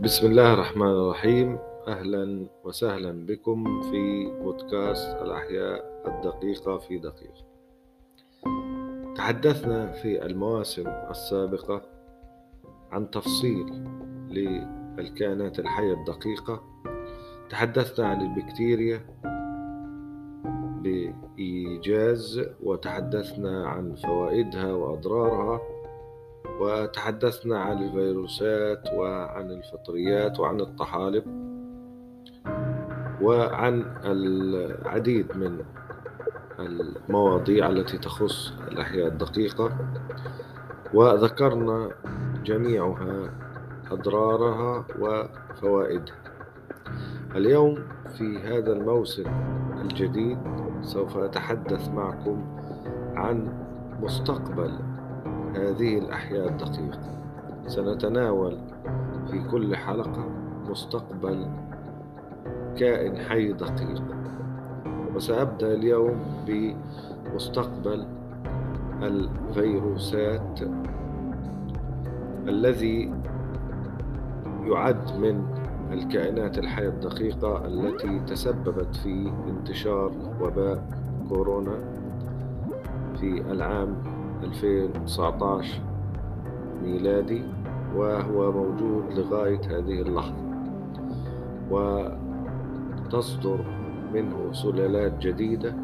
بسم الله الرحمن الرحيم. أهلا وسهلا بكم في بودكاست الأحياء الدقيقة في دقيقة. تحدثنا في المواسم السابقة عن تفصيل للكائنات الحية الدقيقة. تحدثنا عن البكتيريا بإيجاز وتحدثنا عن فوائدها وأضرارها. وتحدثنا عن الفيروسات وعن الفطريات وعن الطحالب وعن العديد من المواضيع التي تخص الأحياء الدقيقة. وذكرنا جميعها أضرارها وفوائدها. اليوم في هذا الموسم الجديد سوف أتحدث معكم عن مستقبل هذه الأحياء الدقيقة. سنتناول في كل حلقة مستقبل كائن حي دقيق. وسأبدأ اليوم بمستقبل الفيروسات الذي يعد من الكائنات الحية الدقيقة التي تسببت في انتشار وباء كورونا في العام 2019 ميلادي وهو موجود لغاية هذه اللحظة. وتصدر منه سلالات جديدة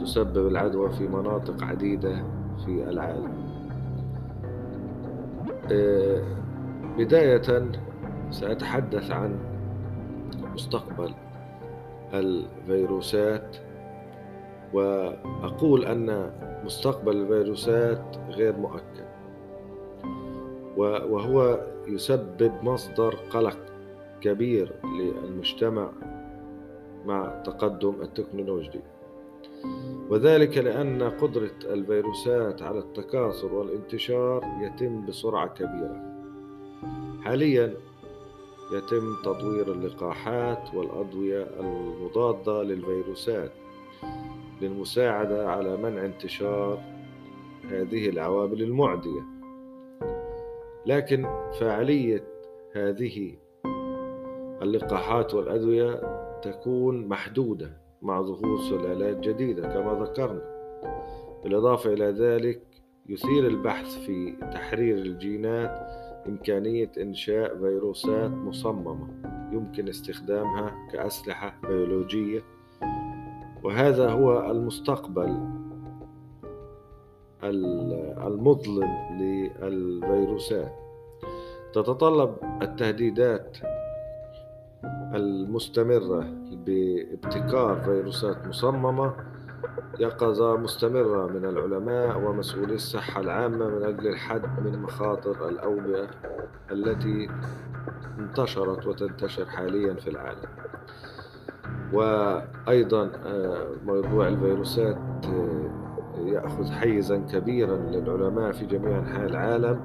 تسبب العدوى في مناطق عديدة في العالم. بداية سأتحدث عن مستقبل الفيروسات وأقول أن مستقبل الفيروسات غير مؤكد. وهو يسبب مصدر قلق كبير للمجتمع مع تقدم التكنولوجي. وذلك لأن قدرة الفيروسات على التكاثر والانتشار يتم بسرعة كبيرة. حاليا يتم تطوير اللقاحات والأدوية المضادة للفيروسات. للمساعدة على منع انتشار هذه العوامل المعدية. لكن فاعلية هذه اللقاحات والأدوية تكون محدودة مع ظهور سلالات جديدة كما ذكرنا. بالإضافة إلى ذلك يثير البحث في تحرير الجينات إمكانية إنشاء فيروسات مصممة يمكن استخدامها كأسلحة بيولوجية وهذا هو المستقبل المظلم للفيروسات. تتطلب التهديدات المستمرة بابتكار فيروسات مصممة. يقظة مستمرة من العلماء ومسؤولي الصحة العامة من أجل الحد من مخاطر الأوبئة التي انتشرت وتنتشر حاليا في العالم. وأيضا آه، موضوع الفيروسات آه، يأخذ حيزا كبيرا للعلماء في جميع أنحاء العالم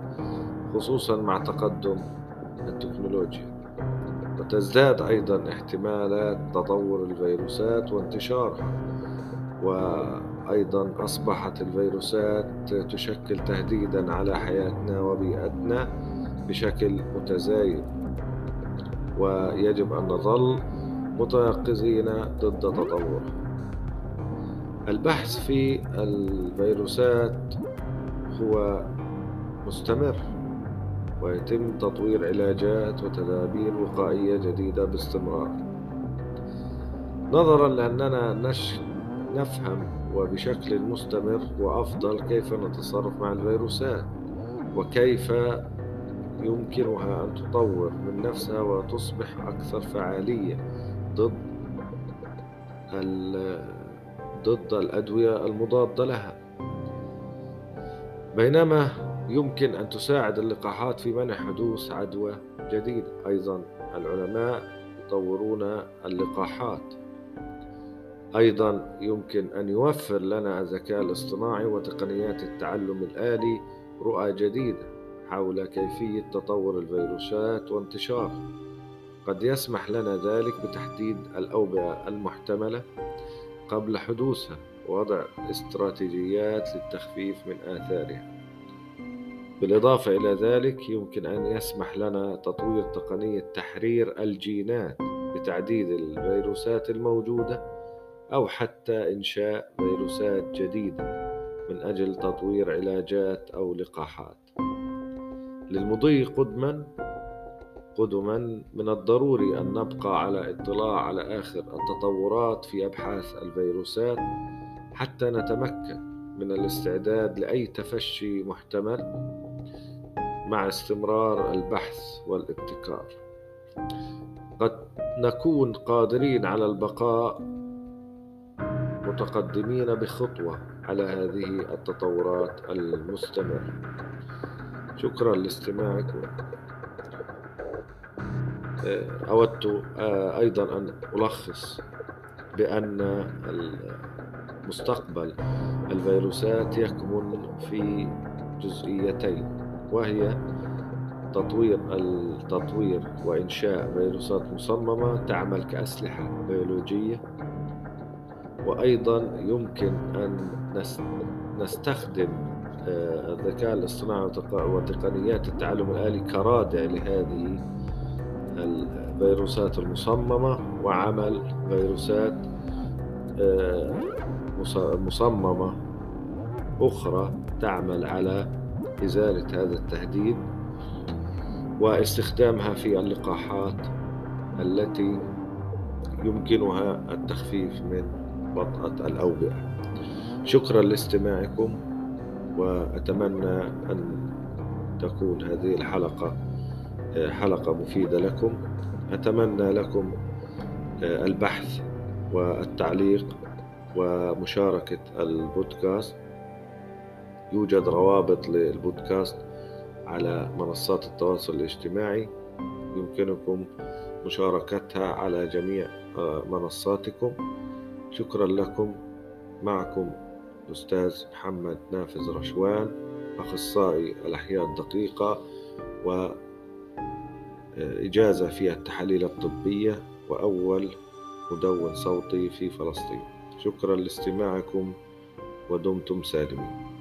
خصوصا مع تقدم التكنولوجيا. وتزداد أيضا احتمالات تطور الفيروسات وانتشارها. وأيضا أصبحت الفيروسات تشكل تهديدا على حياتنا وبيئتنا بشكل متزايد. ويجب أن نظل متيقظين ضد تطوره البحث في الفيروسات هو مستمر ويتم تطوير علاجات وتدابير وقائية جديدة باستمرار. نظرا لأننا نش... نفهم وبشكل مستمر وأفضل كيف نتصرف مع الفيروسات وكيف يمكنها أن تطور من نفسها وتصبح أكثر فعالية. ضد ضد الأدوية المضادة لها. بينما يمكن أن تساعد اللقاحات في منع حدوث عدوى جديدة أيضا العلماء يطورون اللقاحات. أيضا يمكن أن يوفر لنا الذكاء الاصطناعي وتقنيات التعلم الآلي رؤى جديدة حول كيفية تطور الفيروسات وانتشارها. قد يسمح لنا ذلك بتحديد الأوبئة المحتملة قبل حدوثها ووضع استراتيجيات للتخفيف من آثارها. بالإضافة إلى ذلك يمكن أن يسمح لنا تطوير تقنية تحرير الجينات بتعديل الفيروسات الموجودة أو حتى إنشاء فيروسات جديدة من أجل تطوير علاجات أو لقاحات. للمضي قدما قدما من الضروري أن نبقى على اطلاع على آخر التطورات في أبحاث الفيروسات حتى نتمكن من الاستعداد لأي تفشي محتمل مع استمرار البحث والابتكار. قد نكون قادرين على البقاء متقدمين بخطوة على هذه التطورات المستمرة. شكرا لاستماعكم. أودت أيضا أن ألخص بأن مستقبل الفيروسات يكمن في جزئيتين وهي تطوير التطوير وإنشاء فيروسات مصممة تعمل كأسلحة بيولوجية وأيضا يمكن أن نستخدم آه، الذكاء الاصطناعي وتقنيات التعلم الآلي كرادع لهذه الفيروسات المصممة وعمل فيروسات آه، مصممة أخرى تعمل على إزالة هذا التهديد واستخدامها في اللقاحات التي يمكنها التخفيف من وطأة الأوبئة. شكرا لاستماعكم وأتمنى أن تكون هذه الحلقة حلقة مفيدة لكم. أتمنى لكم آه، البحث والتعليق ومشاركة البودكاست. يوجد روابط للبودكاست على منصات التواصل الاجتماعي. يمكنكم مشاركتها على جميع آه، منصاتكم. شكرا لكم. معكم الأستاذ محمد نافذ رشوان أخصائي الأحياء الدقيقة وإجازة آه، في التحاليل الطبية وأول مدون صوتي في فلسطين. شكرا لاستماعكم ودمتم سالمين.